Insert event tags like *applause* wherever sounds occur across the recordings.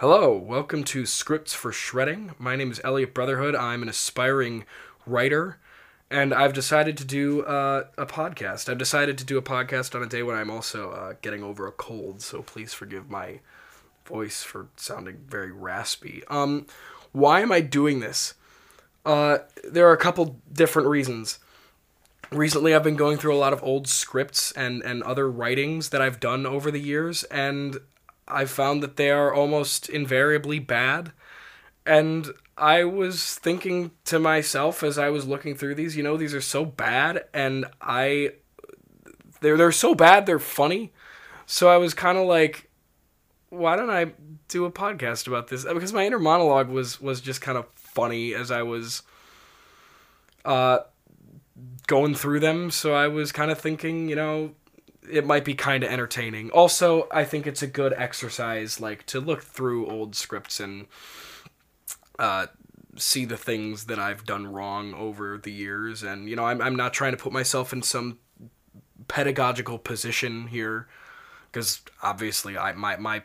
Hello, welcome to Scripts for Shredding. My name is Elliot Brotherhood. I'm an aspiring writer, and I've decided to do uh, a podcast. I've decided to do a podcast on a day when I'm also uh, getting over a cold, so please forgive my voice for sounding very raspy. Um, why am I doing this? Uh, there are a couple different reasons. Recently, I've been going through a lot of old scripts and, and other writings that I've done over the years, and I've found that they are almost invariably bad. And I was thinking to myself as I was looking through these, you know, these are so bad, and I. They're, they're so bad, they're funny. So I was kind of like, why don't I do a podcast about this? Because my inner monologue was was just kind of funny as I was uh going through them, so I was kind of thinking, you know, it might be kind of entertaining. Also, I think it's a good exercise like to look through old scripts and uh see the things that I've done wrong over the years and you know, I'm I'm not trying to put myself in some pedagogical position here because obviously I my my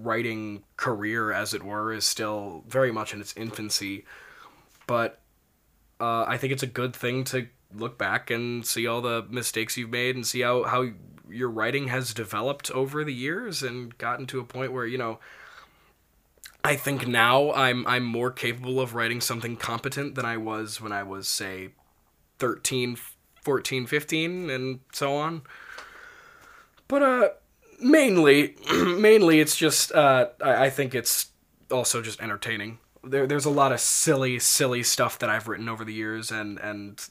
writing career, as it were, is still very much in its infancy. But uh, I think it's a good thing to look back and see all the mistakes you've made and see how, how your writing has developed over the years and gotten to a point where, you know, I think now I'm I'm more capable of writing something competent than I was when I was say 13, 14, 15 and so on. But uh mainly *clears throat* mainly it's just uh, I, I think it's also just entertaining there, there's a lot of silly silly stuff that i've written over the years and and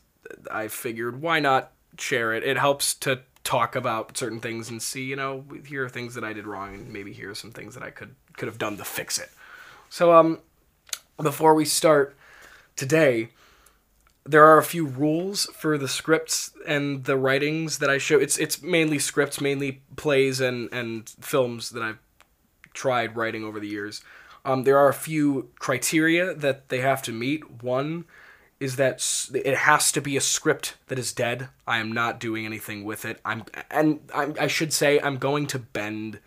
i figured why not share it it helps to talk about certain things and see you know here are things that i did wrong and maybe here are some things that i could could have done to fix it so um before we start today there are a few rules for the scripts and the writings that I show. It's it's mainly scripts, mainly plays and and films that I've tried writing over the years. Um, there are a few criteria that they have to meet. One is that it has to be a script that is dead. I am not doing anything with it. I'm and I'm, I should say I'm going to bend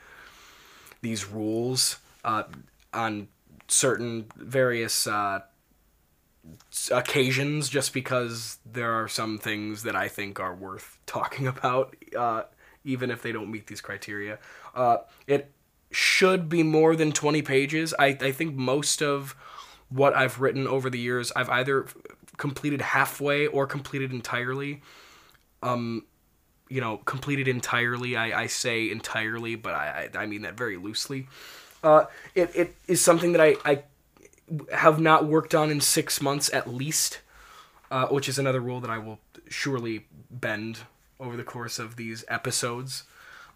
these rules uh, on certain various uh, occasions just because there are some things that I think are worth *laughs* talking about, uh, even if they don't meet these criteria. Uh, it should be more than 20 pages. I, I think most of what I've written over the years, I've either completed halfway or completed entirely. Um, you know, completed entirely. I, I say entirely, but I, I, I mean that very loosely. Uh, it, it is something that I, I have not worked on in six months at least, uh, which is another rule that I will surely bend over the course of these episodes.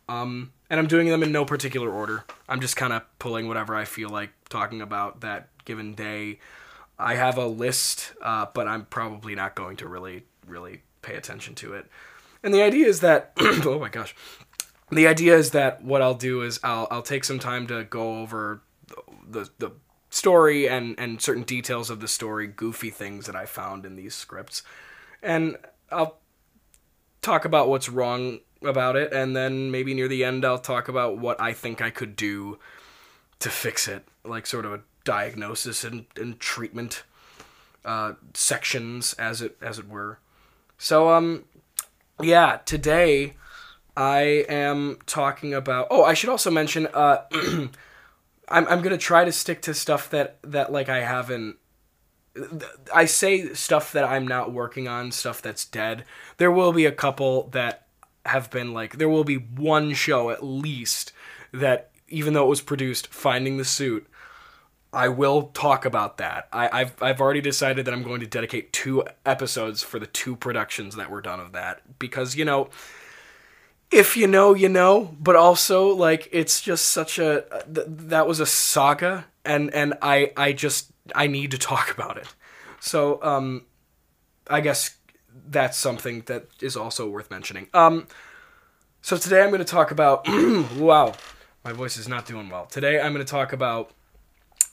Um, and I'm doing them in no particular order. I'm just kind of pulling whatever I feel like talking about that given day. I have a list, uh, but I'm probably not going to really, really pay attention to it. And the idea is that, *clears throat* oh my gosh, the idea is that what I'll do is I'll I'll take some time to go over the the story and and certain details of the story, goofy things that I found in these scripts, and I'll talk about what's wrong about it, and then maybe near the end I'll talk about what I think I could do to fix it, like sort of a diagnosis and, and treatment uh, sections, as it as it were. So um, yeah, today I am talking about. Oh, I should also mention uh. *clears throat* I'm I'm gonna try to stick to stuff that that like I haven't. I say stuff that I'm not working on, stuff that's dead. There will be a couple that have been like there will be one show at least that even though it was produced finding the suit I will talk about that. I, have I've already decided that I'm going to dedicate two episodes for the two productions that were done of that because you know if you know, you know. But also, like, it's just such a th- that was a saga, and and I I just I need to talk about it. So um, I guess that's something that is also worth mentioning. Um, so today I'm going to talk about *clears throat* wow, my voice is not doing well. Today I'm going to talk about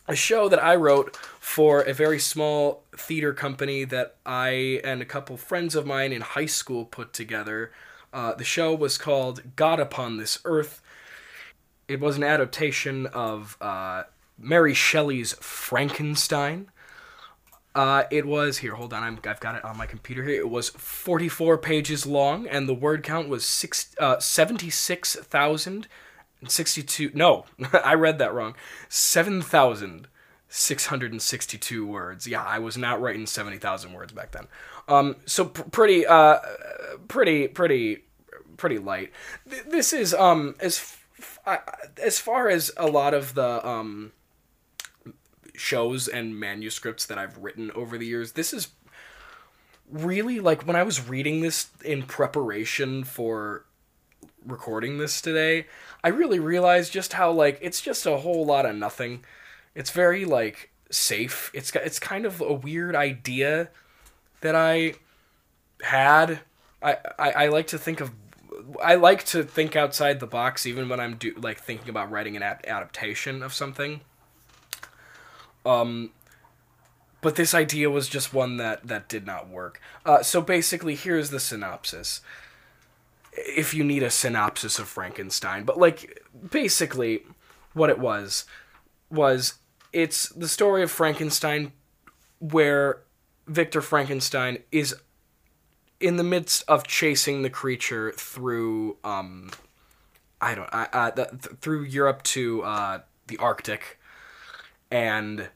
a show that I wrote for a very small theater company that I and a couple friends of mine in high school put together. Uh, the show was called God Upon This Earth. It was an adaptation of uh, Mary Shelley's Frankenstein. Uh, it was here. Hold on, I'm, I've got it on my computer here. It was 44 pages long, and the word count was six uh, 76,062. No, *laughs* I read that wrong. 7,662 words. Yeah, I was not writing 70,000 words back then. Um, so pr- pretty, uh, pretty, pretty, pretty light. Th- this is um as as far as a lot of the um shows and manuscripts that I've written over the years. This is really like when I was reading this in preparation for recording this today, I really realized just how like it's just a whole lot of nothing. It's very like safe. It's it's kind of a weird idea that I had. I, I, I like to think of I like to think outside the box even when I'm do like thinking about writing an ad- adaptation of something. Um, but this idea was just one that that did not work. Uh, so basically, here's the synopsis. If you need a synopsis of Frankenstein, but like basically, what it was was it's the story of Frankenstein, where Victor Frankenstein is in the midst of chasing the creature through um, I don't I uh, th- through Europe to uh, the Arctic and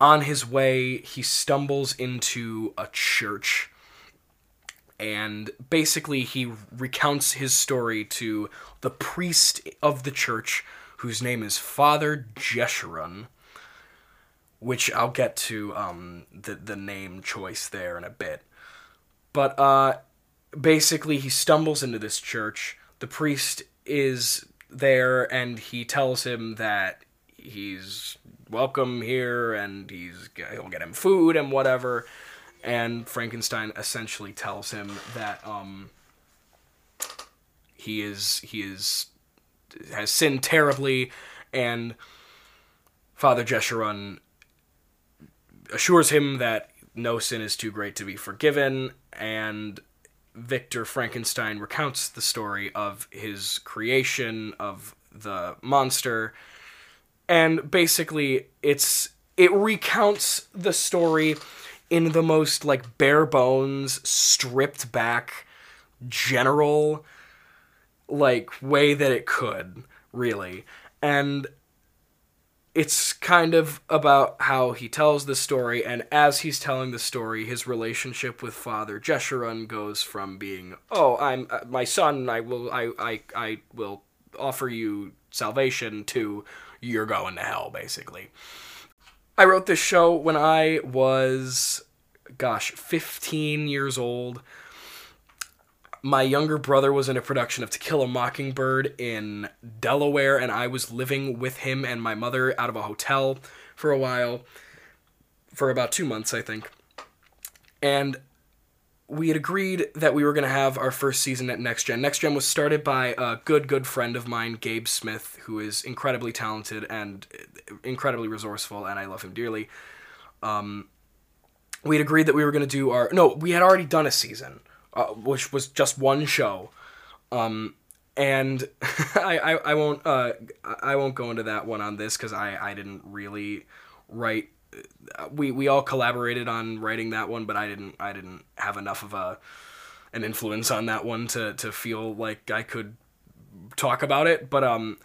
on his way he stumbles into a church. And basically he recounts his story to the priest of the church whose name is father jeshurun which i'll get to um, the, the name choice there in a bit. But uh, basically he stumbles into this church. The priest is there and he tells him that he's welcome here and he's he'll get him food and whatever. And Frankenstein essentially tells him that um he is he is has sinned terribly. And Father Jeshurun assures him that no sin is too great to be forgiven. And Victor Frankenstein recounts the story of his creation of the monster and basically it's it recounts the story in the most like bare bones stripped back general like way that it could really. And it's kind of about how he tells the story and as he's telling the story his relationship with father jeshurun goes from being oh i'm uh, my son i will I, I i will offer you salvation to you're going to hell, basically. I wrote this show when I was, gosh, 15 years old. My younger brother was in a production of To Kill a Mockingbird in Delaware, and I was living with him and my mother out of a hotel for a while, for about two months, I think. And we had agreed that we were going to have our first season at Next Gen. Next Gen was started by a good, good friend of mine, Gabe Smith, who is incredibly talented and incredibly resourceful, and I love him dearly. Um, we had agreed that we were going to do our. No, we had already done a season, uh, which was just one show. Um, and *laughs* I, I, I won't uh, I won't go into that one on this because I, I didn't really write we we all collaborated on writing that one, but I didn't I didn't have enough of a an influence on that one to to feel like I could talk about it. But um,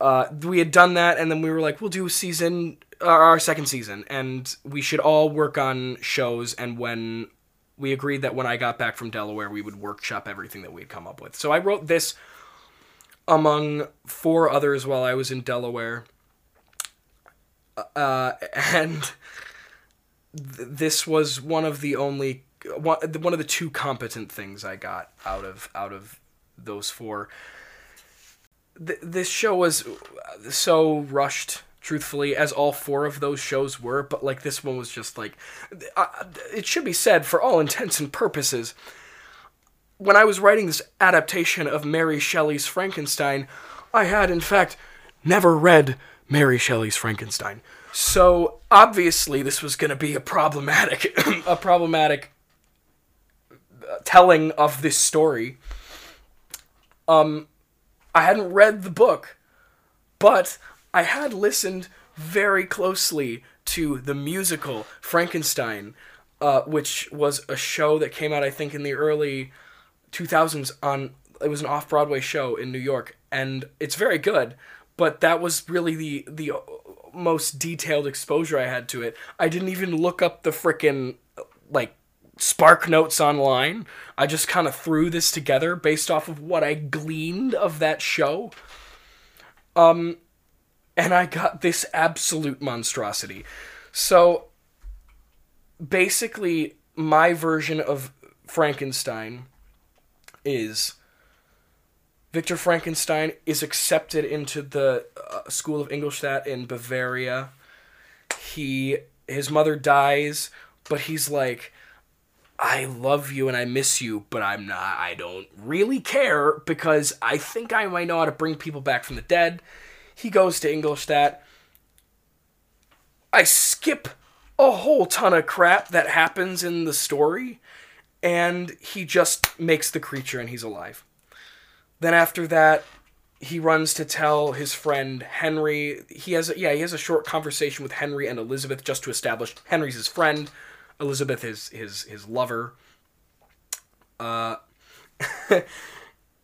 uh, we had done that, and then we were like, we'll do season uh, our second season, and we should all work on shows. And when we agreed that when I got back from Delaware, we would workshop everything that we had come up with. So I wrote this among four others while I was in Delaware uh, *laughs* and th- this was one of the only one, one of the two competent things I got out of out of those four. Th- this show was so rushed truthfully as all four of those shows were but like this one was just like uh, it should be said for all intents and purposes when i was writing this adaptation of mary shelley's frankenstein i had in fact never read Mary Shelley's Frankenstein. So obviously this was going to be a problematic *clears throat* a problematic uh, telling of this story. Um I hadn't read the book, but I had listened very closely to the musical Frankenstein, uh, which was a show that came out, I think, in the early 2000s on it was an off-Broadway show in New York and it's very good, but that was really the the most detailed exposure I had to it. I didn't even look up the frickin' like spark notes online. I just kind of threw this together based off of what I gleaned of that show. Um and I got this absolute monstrosity. So basically my version of Frankenstein is Victor Frankenstein is accepted into the uh, school of Ingolstadt in Bavaria. He his mother dies, but he's like I love you and I miss you, but I'm not I don't really care because I think I might know how to bring people back from the dead. He goes to Ingolstadt. I skip a whole ton of crap that happens in the story and he just makes the creature and he's alive. Then after that, he runs to tell his friend Henry. He has a, yeah, he has a short conversation with Henry and Elizabeth just to establish Henry's his friend, Elizabeth is his his lover. Uh, *laughs*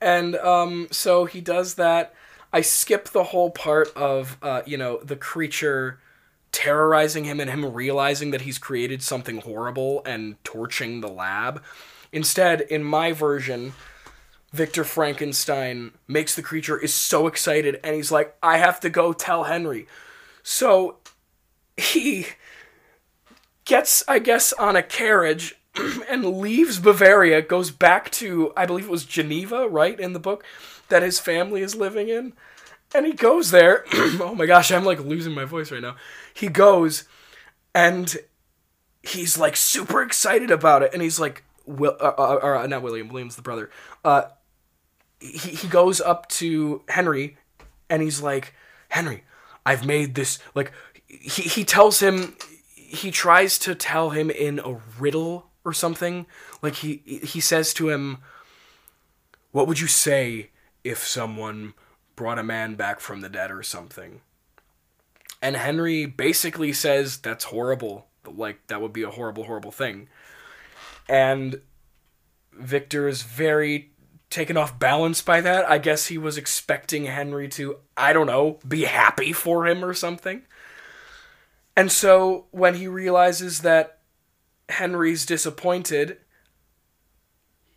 and um, so he does that. I skip the whole part of uh, you know the creature terrorizing him and him realizing that he's created something horrible and torching the lab. Instead, in my version, Victor Frankenstein makes the creature is so excited and he's like, I have to go tell Henry. So he gets, I guess, on a carriage *clears throat* and leaves Bavaria, goes back to, I believe it was Geneva, right, in the book, that his family is living in. And he goes there. *clears throat* oh my gosh, I'm like losing my voice right now. He goes and he's like super excited about it. And he's like, Will, uh, uh, uh, not William, William's the brother. Uh, he, he goes up to Henry and he's like, Henry, I've made this, like, he, he tells him, he tries to tell him in a riddle or something. Like, he, he says to him, What would you say if someone brought a man back from the dead or something? And Henry basically says, That's horrible. Like, that would be a horrible, horrible thing. And Victor is very taken off balance by that. I guess he was expecting Henry to, I don't know, be happy for him or something. And so when he realizes that Henry's disappointed,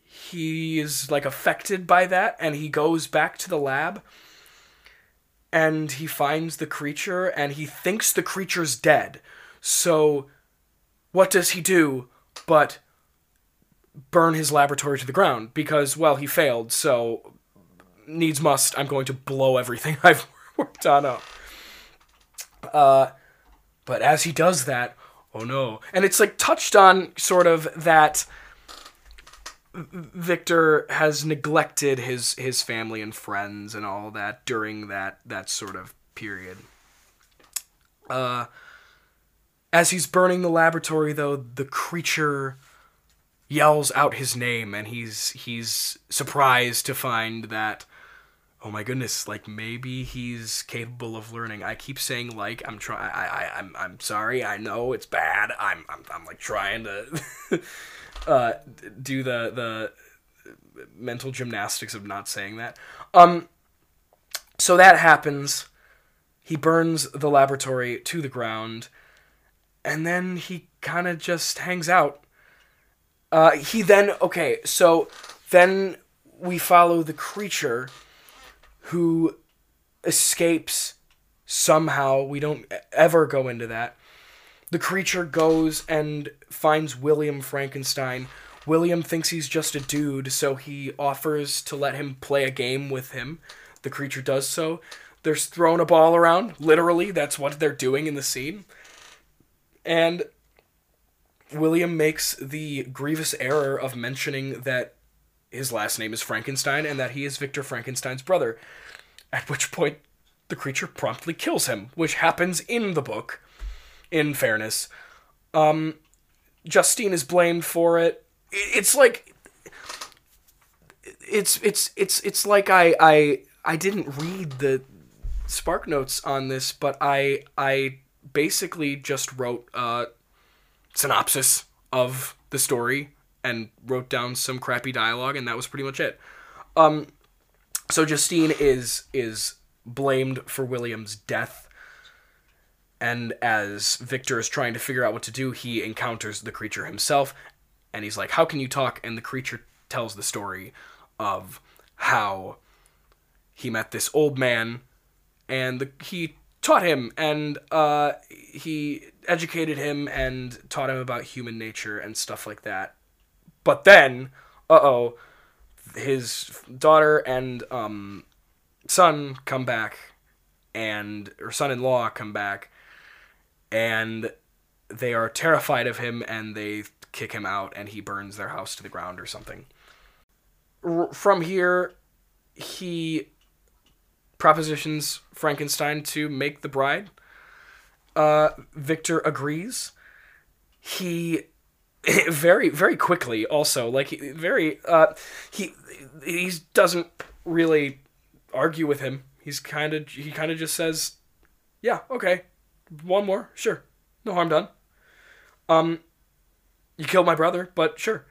he is like affected by that and he goes back to the lab and he finds the creature and he thinks the creature's dead. So what does he do but burn his laboratory to the ground because well he failed so needs must i'm going to blow everything *laughs* i've worked on up. Uh, but as he does that oh no. And it's like touched on sort of that victor has neglected his his family and friends and all that during that that sort of period. Uh as he's burning the laboratory though the creature yells out his name and he's he's surprised to find that oh my goodness like maybe he's capable of learning. I keep saying like i'm trying I, I i'm i'm sorry i know it's bad. I'm i'm, I'm like trying to *laughs* uh do the the mental gymnastics of not saying that. Um so that happens. He burns the laboratory to the ground and then he kind of just hangs out uh, he then okay, so then we follow the creature who escapes somehow. We don't ever go into that. The creature goes and finds William Frankenstein. William thinks he's just a dude, so he offers to let him play a game with him. The creature does so. They're throwing a ball around. Literally, that's what they're doing in the scene. And William makes the grievous error of mentioning that his last name is Frankenstein and that he is Victor Frankenstein's brother. At which point, the creature promptly kills him, which happens in the book, in fairness. Um, Justine is blamed for it. It's like. It's it's it's it's like I I I didn't read the spark notes on this, but I I basically just wrote a synopsis of the story and wrote down some crappy dialogue, and that was pretty much it. Um, so Justine is is blamed for William's death, and as Victor is trying to figure out what to do, he encounters the creature himself, and he's like, "How can you talk?" And the creature tells the story of how he met this old man, and the, he taught him, and uh, he educated him and taught him about human nature and stuff like that. But then, uh oh, his daughter and um, son come back, and or son-in-law come back, and they are terrified of him, and they kick him out, and he burns their house to the ground or something. R- from here, he propositions Frankenstein to make the bride. Uh, Victor agrees. He *laughs* very very quickly also like very uh he he doesn't really argue with him. He's kind of he kind of just says yeah okay. One more sure. No harm done. Um you killed my brother but sure.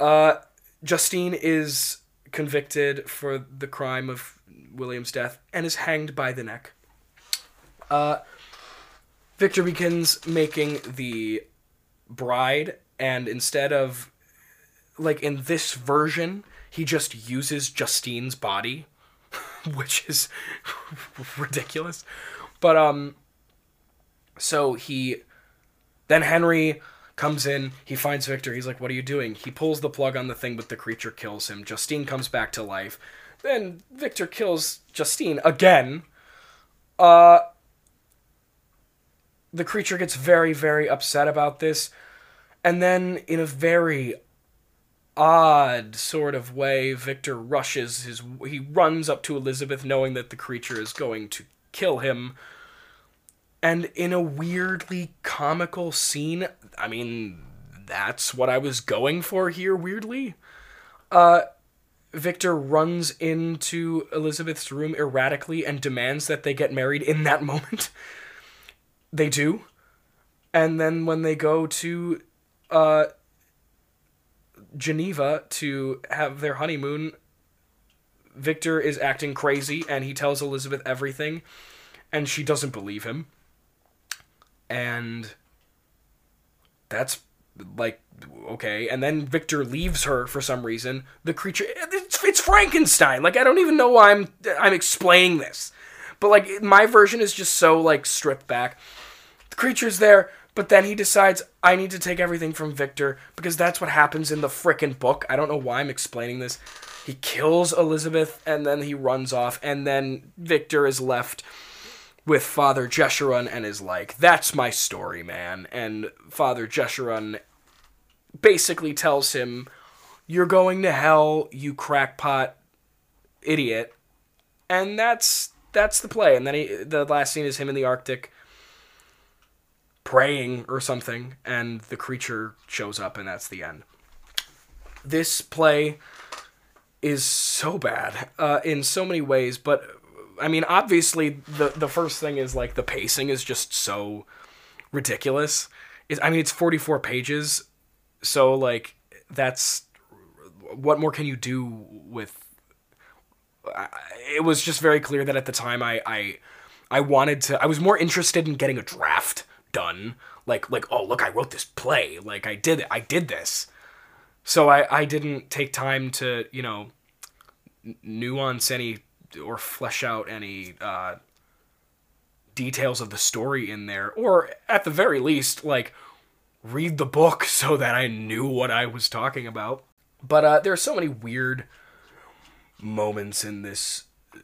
Uh justine is convicted for the crime of william's death and is hanged by the neck. Uh victor begins making the bride and instead of like in this version he just uses justine's body *laughs* which is *laughs* ridiculous. But um so he then henry comes in he finds victor he's like what are you doing? He pulls the plug on the thing but the creature kills him. Justine comes back to life then victor kills justine again uh the creature gets very very upset about this and then, in a very odd sort of way, Victor rushes his. He runs up to Elizabeth knowing that the creature is going to kill him. And in a weirdly comical scene, I mean, that's what I was going for here, weirdly. Uh, Victor runs into Elizabeth's room erratically and demands that they get married in that moment. *laughs* they do. And then when they go to uh, Geneva to have their honeymoon, Victor is acting crazy and he tells Elizabeth everything, and she doesn't believe him. And that's like okay and then victor leaves her for some reason the creature it's, frankenstein like i don't even know why i'm i'm explaining this but like my version is just so like stripped back the creature's there but then he decides, I need to take everything from Victor because that's what happens in the frickin' book. I don't know why I'm explaining this. He kills Elizabeth and then he runs off, and then Victor is left with Father Jeshurun and is like, That's my story, man. And Father Jeshurun basically tells him, You're going to hell, you crackpot idiot. And that's that's the play. And then he, the last scene is him in the Arctic praying or something, and the creature shows up, and that's the end. This play is so bad uh, in so many ways, but I mean, obviously, the the first thing is like the pacing is just so ridiculous. I mean, it's forty four pages, so like that's what more can you do with? It was just very clear that at the time I I I wanted to. I was more interested in getting a draft done. Like like oh look I wrote this play. Like I did it. I did this. So I I didn't take time to you know nuance any or flesh out any uh, details of the story in there, or at the very least like read the book *laughs* so that I knew what I was talking about. But uh, there are so many weird moments in this uh,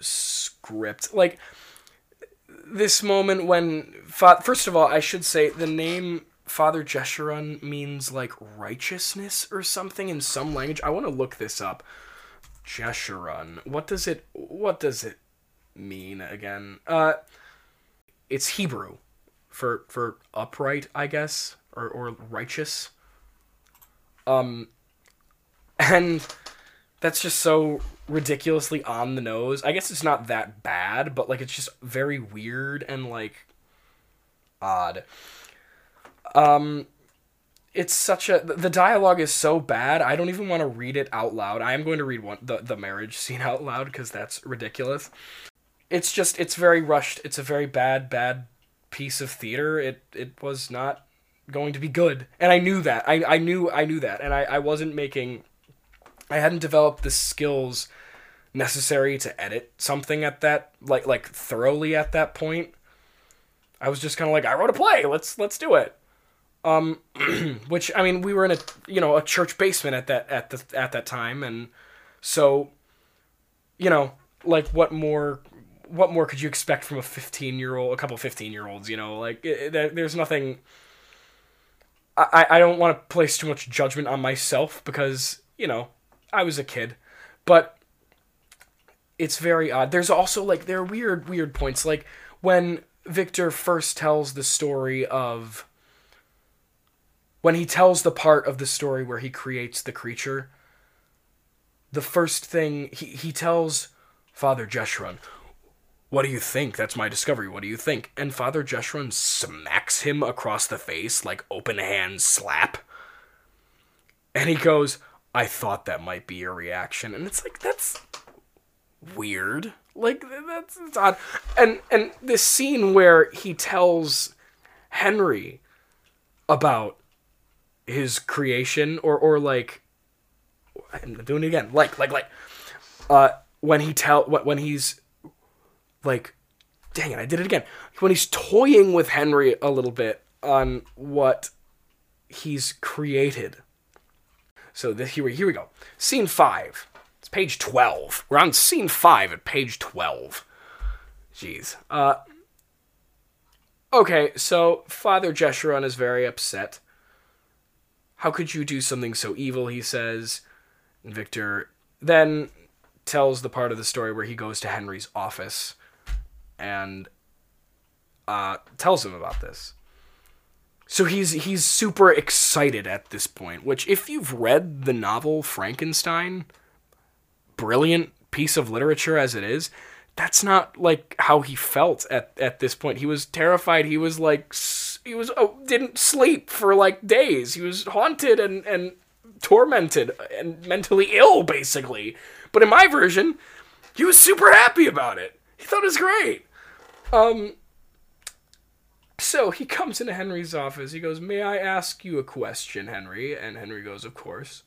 script. Like this moment when first of all, I should say the name Father Jeshurun means like righteousness or something in some language. I want to look this up. Jeshurun. What does it what does it mean again? Uh it's Hebrew for for upright, I guess, or or righteous. Um and that's just so ridiculously on the nose. I guess it's not that bad, but like it's just very weird and like odd. Um it's such a the dialogue is so bad. I don't even want to read it out loud. I am going to read one the the marriage scene out loud cuz that's ridiculous. It's just it's very rushed. It's a very bad bad piece of theater. It it was not going to be good. And I knew that. I I knew I knew that. And I I wasn't making I hadn't developed the skills necessary to edit something at that like like thoroughly at that point. I was just kind of like I wrote a play. Let's let's do it. Um, *clears throat* which I mean, we were in a you know a church basement at that at the at that time, and so, you know, like what more what more could you expect from a fifteen year old, a couple fifteen year olds? You know, like it, it, there's nothing. I I don't want to place too much judgment on myself because you know I was a kid, but it's very odd. There's also like there are weird weird points like when Victor first tells the story of when he tells the part of the story where he creates the creature, the first thing he, he tells Father Jeshurun, What do you think? That's my discovery. What do you think? And Father Jeshurun smacks him across the face like open hand slap. And he goes, I thought that might be your reaction. And it's like, that's weird. Like that's, odd. And and this scene where he tells Henry about his creation or or like I'm doing it again. Like like like uh when he tell when he's like dang it, I did it again. When he's toying with Henry a little bit on what he's created. So this, here we here we go. Scene 5. It's page 12. We're on scene 5 at page 12. Jeez. Uh Okay, so Father Jeshurun is very upset how could you do something so evil? He says. And Victor then tells the part of the story where he goes to Henry's office and uh, tells him about this. So he's he's super excited at this point, which if you've read the novel Frankenstein, brilliant piece of literature as it is, that's not like how he felt at at this point. He was terrified. He was like he was oh, didn't sleep for like days. He was haunted and and tormented and mentally ill basically. But in my version, he was super happy about it. He thought it was great. Um so he *laughs* comes into Henry's office. He goes, "May I ask you a question, Henry?" And Henry goes, "Of course."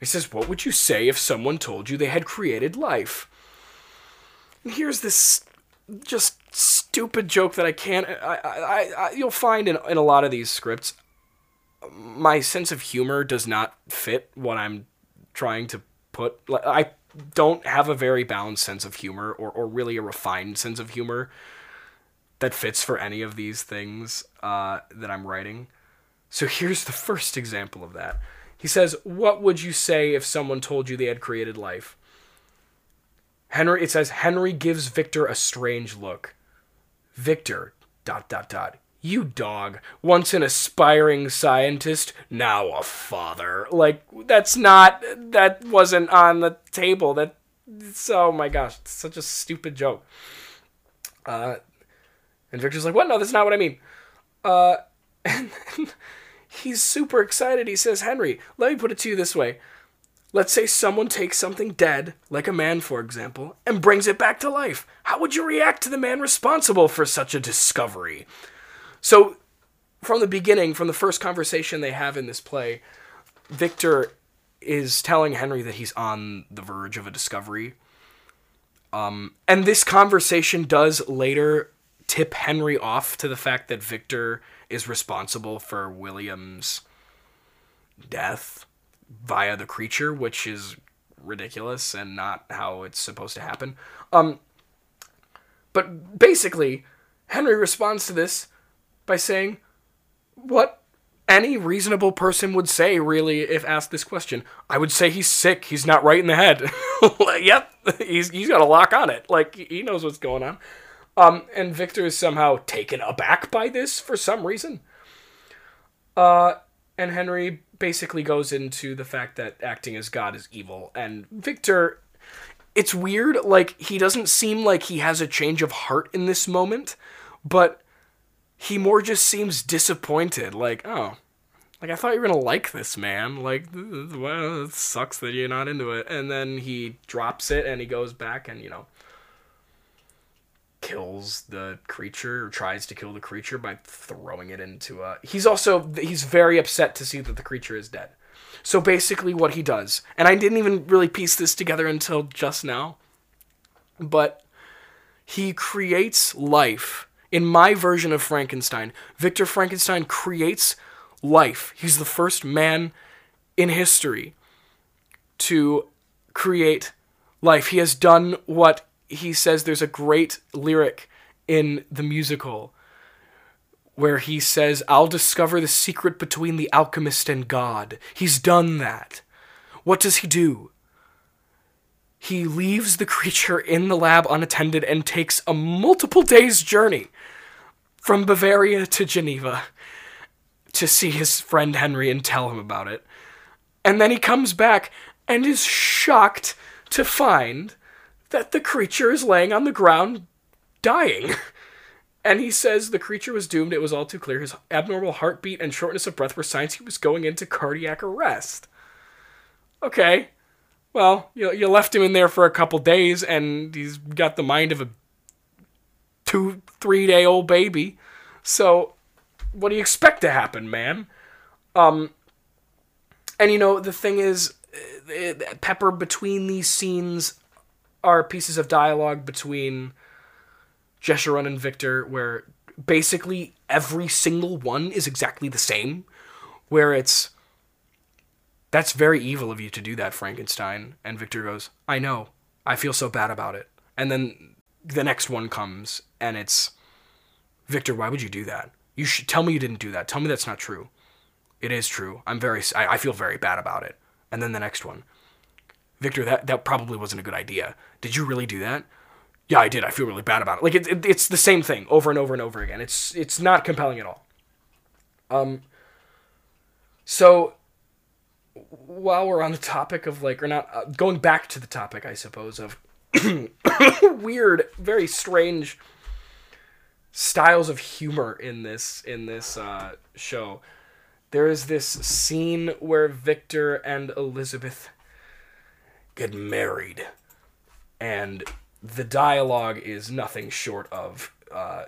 He says, "What would you say if someone told you they had created life?" And here's this just stupid joke that I can't. I, I, I, you'll find in, in a lot of these scripts, my sense of humor does not fit what I'm trying to put. I don't have a very balanced sense of humor or, or really a refined sense of humor that fits for any of these things uh, that I'm writing. So here's the first example of that. He says, What would you say if someone told you they had created life? Henry it says Henry gives Victor a strange look. Victor dot dot dot. You dog, once an aspiring scientist, now a father. Like that's not that wasn't on the table. That oh my gosh, such a stupid joke. Uh and Victor's like, "What? No, that's not what I mean." Uh *laughs* and he's super excited. He says, "Henry, let me put it to you this way. Let's say someone takes something dead, like a man, for example, and brings it back to life. How would you react to the man responsible for such a discovery? So, from the beginning, from the first conversation they have in this play, Victor is telling Henry that he's on the verge of a discovery. Um, and this conversation does later tip Henry off to the fact that Victor is responsible for William's death via the creature, which is ridiculous and not how it's supposed to happen. Um, but basically, Henry responds to this by saying what any reasonable person would say, really, if asked this question. I would say he's sick. He's not right in the head. *laughs* yep, he's, he's got a lock on it. Like, he knows what's going on. Um, and Victor is somehow taken aback by this for some reason. Uh, and Henry basically goes into the fact that acting as God is evil. And Victor, it's weird. Like he doesn't seem like he has a change of heart in this moment, but he more just seems disappointed. Like, oh, like I thought you were gonna like this, man. Like, well, it sucks that you're not into it. And then he drops it and he goes back and you know kills the creature or tries to kill the creature by throwing it into a. He's also he's very upset to see that the creature is dead. So basically, what he does, and I didn't even really piece this together until just now, but he creates life. In my version of Frankenstein, Victor Frankenstein creates life. He's the first man in history to create life. He has done what he says there's a great lyric in the musical where he says, I'll discover the secret between the alchemist and God. He's done that. What does he do? He leaves the creature in the lab unattended and takes a multiple days journey from Bavaria to Geneva to see his friend Henry and tell him about it. And then he comes back and is shocked to find that the creature is laying on the ground dying. And he says the creature was doomed. It was all too clear. His abnormal heartbeat and shortness of breath were signs he was going into cardiac arrest. Okay. Well, you, you left him in there for a couple days, and he's got the mind of a two, three day old baby. So, what do you expect to happen, man? Um, and you know, the thing is, uh, pepper between these scenes are pieces of dialogue between Jeshurun and Victor where basically every single one is exactly the same. Where it's that's very evil of you to do that, Frankenstein. And Victor goes, I know. I feel so bad about it. And then the next one comes and it's Victor, why would you do that? You should tell me you didn't do that. Tell me that's not true. It is true. I'm very I, I feel very bad about it. And then the next one. Victor, that, that probably wasn't a good idea. Did you really do that? Yeah, I did. I feel really bad about it. Like it, it, it's the same thing over and over and over again. It's it's not compelling at all. Um. So, while we're on the topic of like, or not uh, going back to the topic, I suppose of *coughs* weird, very strange styles of humor in this in this uh, show. There is this scene where Victor and Elizabeth get married, and the dialogue is nothing short of uh,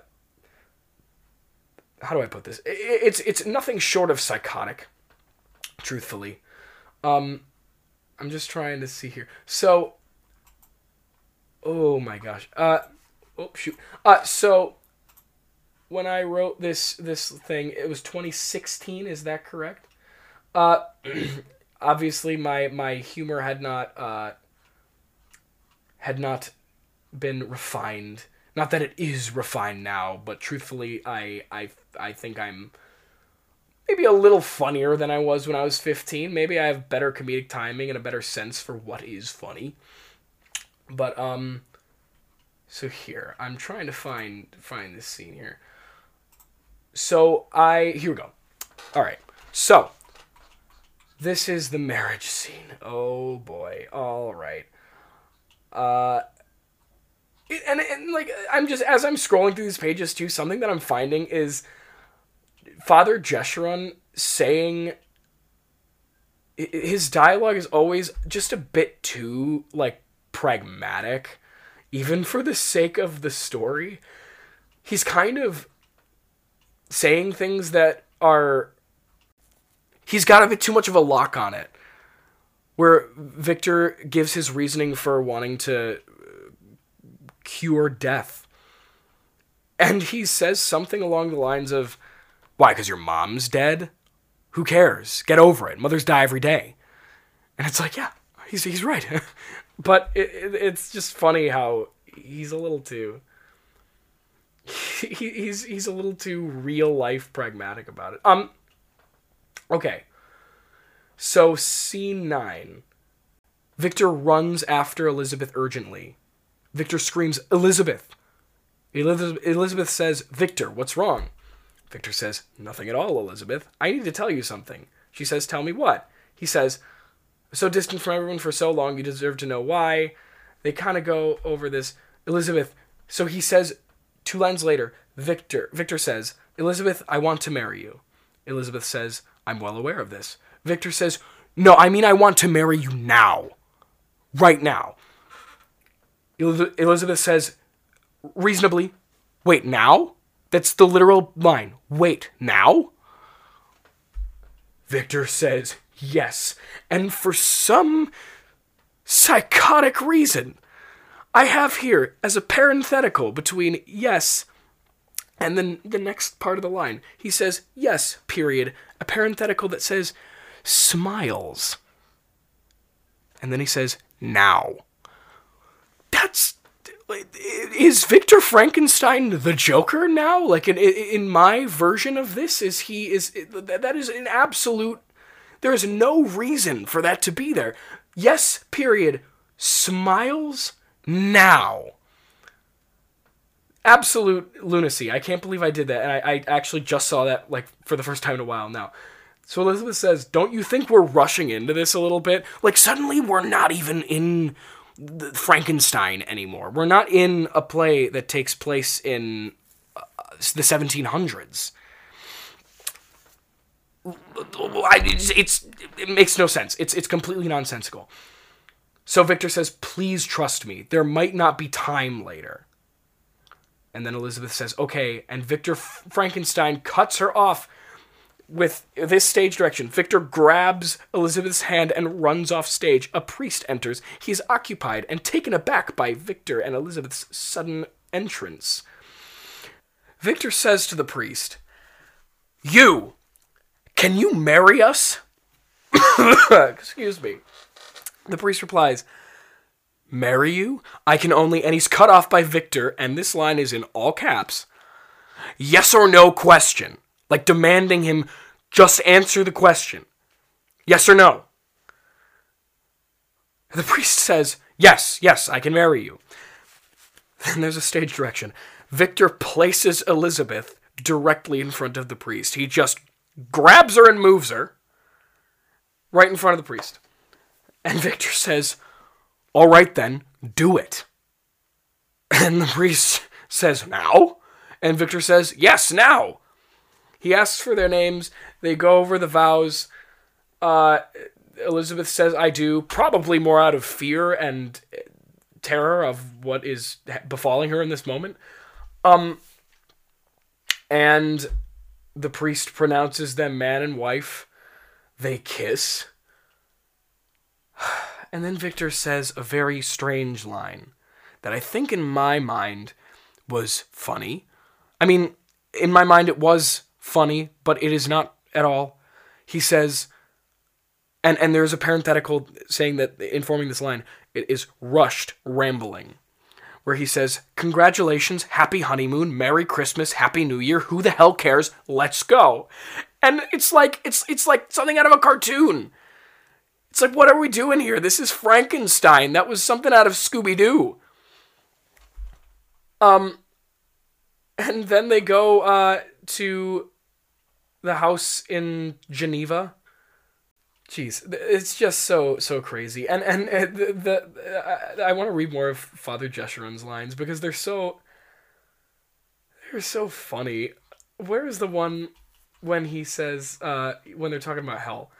how do I put this? It's it's nothing short of psychotic, truthfully. Um, I'm just trying to see here. So, oh my gosh. Uh, oh shoot. Uh, so when I wrote this this thing, it was 2016. Is that correct? Uh, *clears throat* obviously my my humor had not uh had not been refined. Not that it is refined now, but truthfully, I I I think I'm maybe a little funnier than I was when I was 15. Maybe I have better comedic timing and a better sense for what is funny. But um so here, I'm trying to find find this scene here. So I here we go. All right. So this is the marriage scene. Oh boy. All right. Uh and, and like I'm just as I'm scrolling through these pages too, something that I'm finding is Father Jeshurun saying his dialogue is always just a bit too like pragmatic, even for the sake of the story. He's kind of saying things that are he's got a bit too much of a lock on it. Where Victor gives his reasoning for wanting to cure death. And he says something along the lines of, Why, because your mom's dead? Who cares? Get over it. Mothers die every day. And it's like, Yeah, he's, he's right. *laughs* but it, it, it's just funny how he's a little too. *laughs* He, he's he's a little too real life pragmatic about it. Um okay. So scene 9. Victor runs after Elizabeth urgently. Victor screams, Elizabeth. Elizabeth says, Victor, what's wrong? Victor says, Nothing at all, Elizabeth. I need to tell you something. She says, Tell me what? He says, So distant from everyone for so long, you deserve to know why. they kind of go over this. Elizabeth, so he says two lines later, Victor, Victor says, Elizabeth, I want to marry you. Elizabeth says, I'm well aware of this. Victor says, No, I mean, I want to marry you now. Right now. Elizabeth says, reasonably, Wait, now? That's the literal line. Wait, now? Victor says, Yes. And for some psychotic reason, I have here as a parenthetical between yes and then the next part of the line. He says, Yes, period. A parenthetical that says, smiles. And then he says, Now. That's is Victor Frankenstein the Joker now? Like in in my version of this, is he is that is an absolute. There is no reason for that to be there. Yes, period. Smiles now. Absolute lunacy. I can't believe I did that, and I, I actually just saw that like for the first time in a while now. So Elizabeth says, "Don't you think we're rushing into this a little bit? Like suddenly we're not even in." Frankenstein anymore. We're not in a play that takes place in uh, the 1700s. It's, it's, it makes no sense. It's it's completely nonsensical. So Victor says, "Please trust me. There might not be time later." And then Elizabeth says, "Okay." And Victor Frankenstein cuts her off with this stage direction, Victor grabs Elizabeth's hand and runs off stage. A priest enters. He is occupied and taken aback by Victor and Elizabeth's sudden entrance. Victor says to the priest, You! Can you marry us? *coughs* Excuse me. The priest replies, Marry you? I can only. And he's cut off by Victor, and this line is in all caps. Yes or no question like demanding him just answer the question. Yes or no? The priest says, Yes, yes, I can marry you. Then there's a stage direction. Victor places Elizabeth directly in front of the priest. He just grabs her and moves her right in front of the priest. And Victor says, All right then, do it. *laughs* And the priest says, Now? And Victor says, Yes, now. He asks for their names. They go over the vows. Uh, Elizabeth says, I do, probably more out of fear and terror of what is befalling her in this moment. Um, and the priest pronounces them man and wife. They kiss. *sighs* And then Victor says a very strange line that I think in my mind was funny. I mean, in my mind, it was funny, but it is not at all. He says, and and there's a parenthetical saying that informing this line it is rushed rambling, where he says, "Congratulations, happy honeymoon, Merry Christmas, Happy New Year. Who the hell cares? Let's go." And it's like it's it's like something out of a cartoon. It's like, what are we doing here? This is Frankenstein. That was something out of Scooby Doo. Um, and then they go uh, to the house in Geneva. Jeez, it's just so so crazy, and and, and the, the I, I want to read more of Father Jeshurun's lines because they're so they're so funny. Where is the one when he says uh, when they're talking about hell?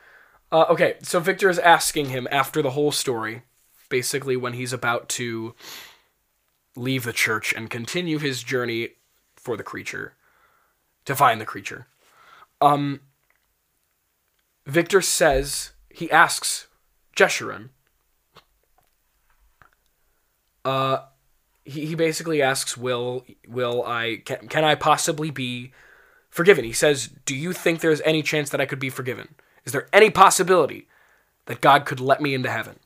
Uh, okay, so Victor is asking him after the whole story, basically when he's about to leave the church and continue his journey for the creature to find the creature. Um, Victor says he asks Jeshurun. Uh, he, he basically asks, "Will will I can, can I possibly be forgiven?" He says, "Do you think there's any chance that I could be forgiven? Is there any possibility that God could let me into heaven?"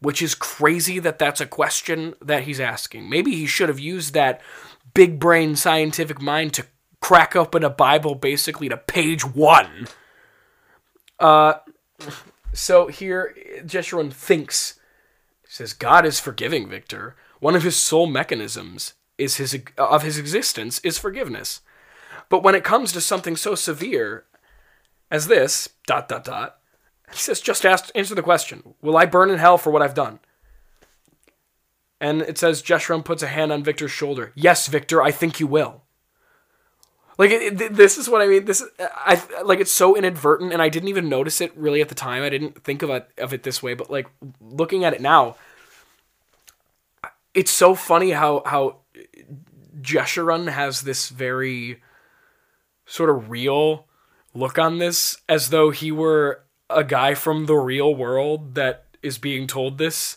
Which is crazy that that's a question that he's asking. Maybe he should have used that big brain scientific mind to crack open a Bible basically to page one. Uh, so here, Jeshurun thinks, says, God is forgiving Victor. One of his sole mechanisms is his of his existence is forgiveness. But when it comes to something so severe as this, dot dot dot, he says, just ask, answer the question: Will I burn in hell for what I've done? And it says Jeshurun puts a hand on Victor's shoulder. Yes, Victor, I think you will. Like it, it, this is what I mean. This I like it's so inadvertent, and I didn't even notice it really at the time. I didn't think of it of it this way, but like looking at it now, it's so funny how how Jeshurun has this very sort of real look on this, as though he were a guy from the real world that is being told this.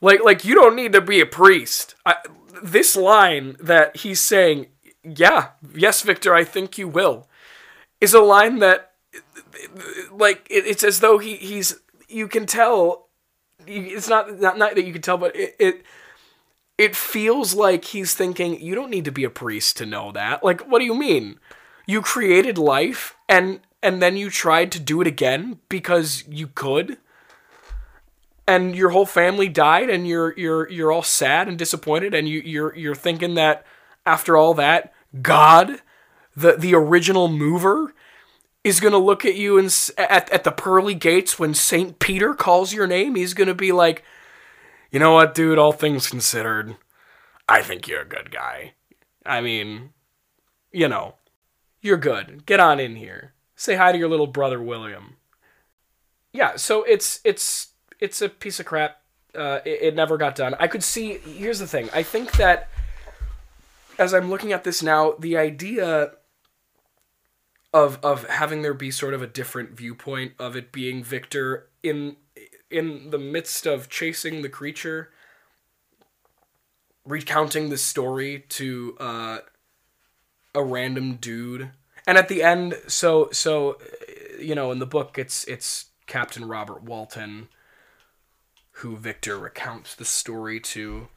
Like like you don't need to be a priest. I, this line that he's saying yeah, yes, Victor, I think you will, is a line that, like, it's as though he he's you can tell, it's not not, not that you can tell, but it, it it feels like he's thinking you don't need to be a priest to know that. Like, what do you mean? You created life and and then you tried to do it again because you could and your whole family died and you're you're you're all sad and disappointed and you you're you're thinking that after all that, God, the the original mover, is going to look at you and at at the pearly gates when Saint Peter calls your name. He's going to be like, you know what, dude? All things considered, I think you're a good guy. I mean, you know, you're good. Get on in here. Say hi to your little brother William. Yeah, so it's it's it's a piece of crap. Uh, it, it never got done. I could see. Here's the thing. I think that as I'm looking at this now, the idea of of having there be sort of a different viewpoint of it being Victor in in the midst of chasing the creature, recounting the story to uh, a random dude, and at the end, so so you know, in the book, it's it's Captain Robert Walton who Victor recounts the story to,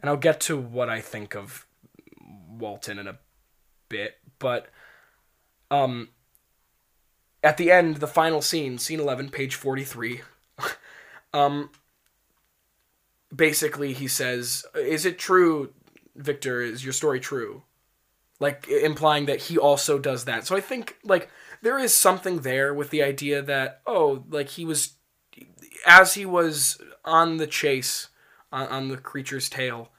and I'll get to what I think of Walton in a bit, but um at the end, the final scene, scene 11, page 43, *laughs* um basically he says, "Is it true, Victor, is your story true?" Like implying that he also does that. So I think like there is something there with the idea that oh, like he was as he was on the chase on, on the creature's tail,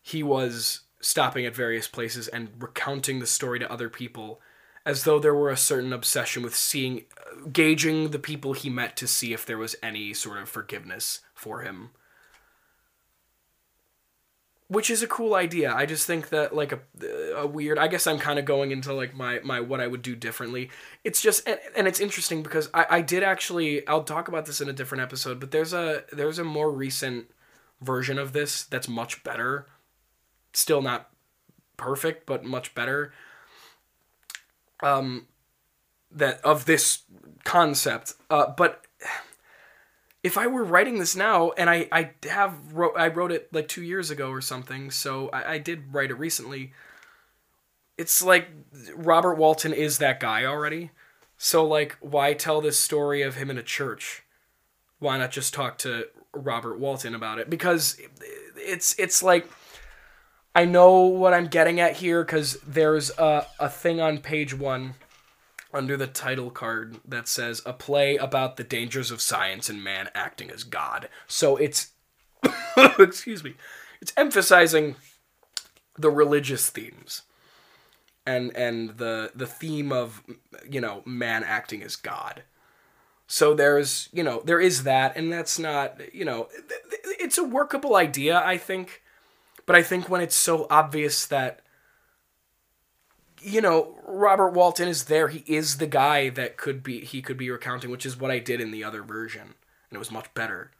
he was stopping at various places and recounting the story to other people as though there were a certain obsession with seeing gauging the people he met to see if there was any sort of forgiveness for him which is a cool idea i just think that like a, a weird i guess i'm kind of going into like my my what i would do differently it's just and, and it's interesting because I, I did actually i'll talk about this in a different episode but there's a there's a more recent version of this that's much better still not perfect, but much better. Um, that of this concept. Uh, but if I were writing this now, and I I have wrote I wrote it like two years ago or something, so I, I did write it recently. It's like Robert Walton is that guy already. So like, why tell this story of him in a church? Why not just talk to Robert Walton about it? Because it's it's like I know what I'm getting at here because there's a, a thing on page one under the title card that says a play about the dangers of science and man acting as God. So it's, *coughs* excuse me, it's emphasizing the religious themes and and the the theme of you know man acting as god so there's you know there is that and that's not you know it's a workable idea i think but I think when it's so obvious that you know, Robert Walton is there. He is the guy that could be he could be recounting, which is what I did in the other version, and it was much better.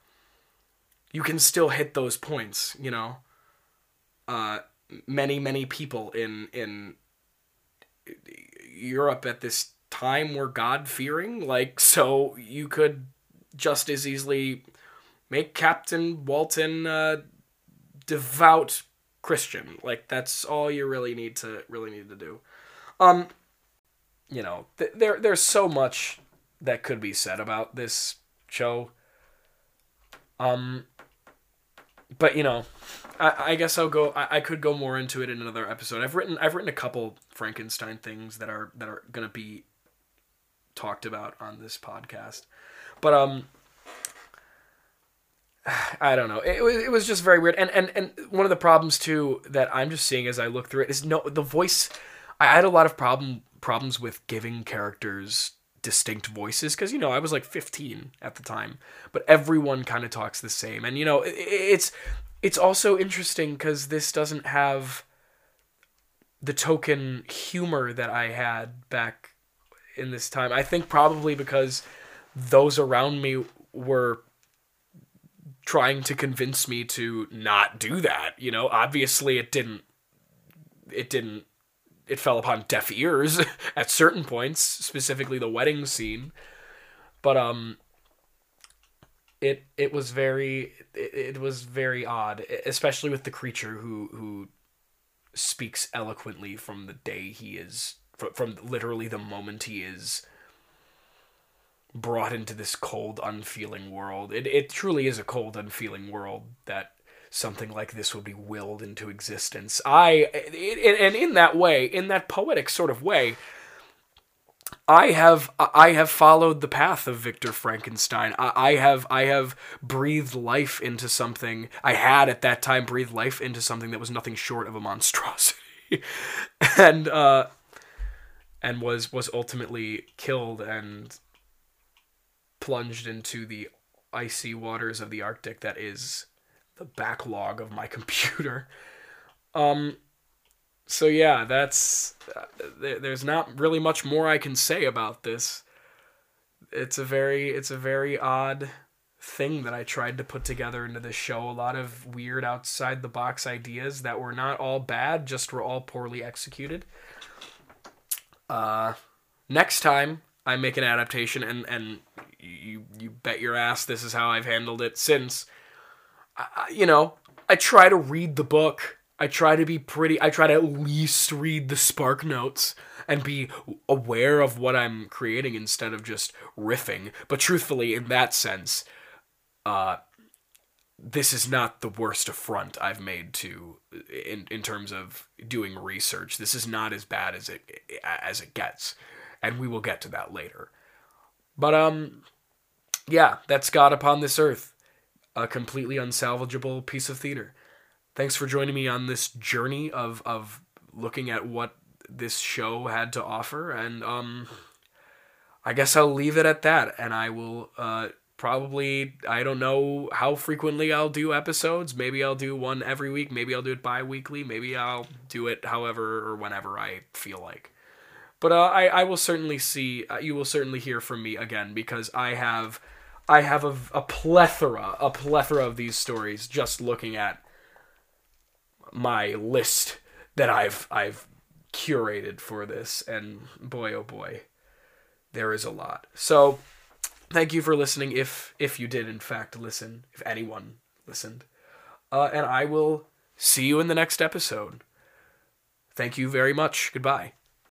You can still hit those points, you know. Uh, many many people in in Europe at this time were God fearing, like *laughs* so you could just as easily make Captain Walton a devout Christian. Like that's all you really need to really need to do. Um, you know, th- there there's so much that could be said about this show. Um, but you know, I, I guess I'll go. I, I could go more into it in another episode. I've written I've written a couple Frankenstein things that are that are gonna be talked about on this podcast. But um, I don't know. It was it was just very weird. And and and one of the problems too that I'm just seeing as I look through it is no the voice. I had a lot of problem problems with giving characters distinct voices because you know I was like 15 at the time, but everyone kind of talks the same. And you know it, it's it's also interesting because this doesn't have the token humor that I had back in this time. I think probably because those around me were trying to convince me to not do that, you know? Obviously it didn't it didn't it fell upon deaf ears *laughs* at certain points, specifically the wedding scene. But um it it was very it, it was very odd, especially with the creature who who speaks eloquently from the day he is from, from literally the moment he is brought into this cold unfeeling world it, it truly is a cold unfeeling world that something like this would be willed into existence i and in that way in that poetic sort of way I have I have followed the path of Victor Frankenstein. I, have I have breathed life into something. I had at that time breathed life into something that was nothing short of a monstrosity, *laughs* and uh, and was was ultimately killed and plunged into the icy waters of the Arctic. That is the backlog of my *laughs* computer. Um, so yeah, that's uh, there, there's not really much more I can say about this. It's a very it's a very odd thing that I tried to put together into this show. A lot of weird outside the box ideas that were not all bad, just were all poorly executed. Uh, next time I make an adaptation, and and you you bet your ass this is how I've handled it since. I, you know, I try to read the book I try to be pretty, I try to at least read the spark notes and be aware of what I'm creating instead of just riffing. But truthfully, in that sense, uh, this is not the worst affront I've made to in in terms of doing research. This is not as bad as it as it gets, and we will get to that later. But um, yeah, that's God upon this earth, a completely unsalvageable piece of theater thanks for joining me on this journey of of looking at what this show had to offer and um I guess I'll leave it at that and I will uh probably I don't know how frequently I'll do episodes. Maybe I'll do one every week, maybe I'll do it bi-weekly, maybe I'll do it however or whenever I feel like. But uh, I I will certainly see uh, you will certainly hear from me again because I have I have a, a plethora a plethora of these stories just looking at my list that I've I've curated for this and boy oh boy there is a lot. So thank you for listening if if you did in fact listen, if anyone listened. Uh, and I will see you in the next episode. Thank you very much. Goodbye.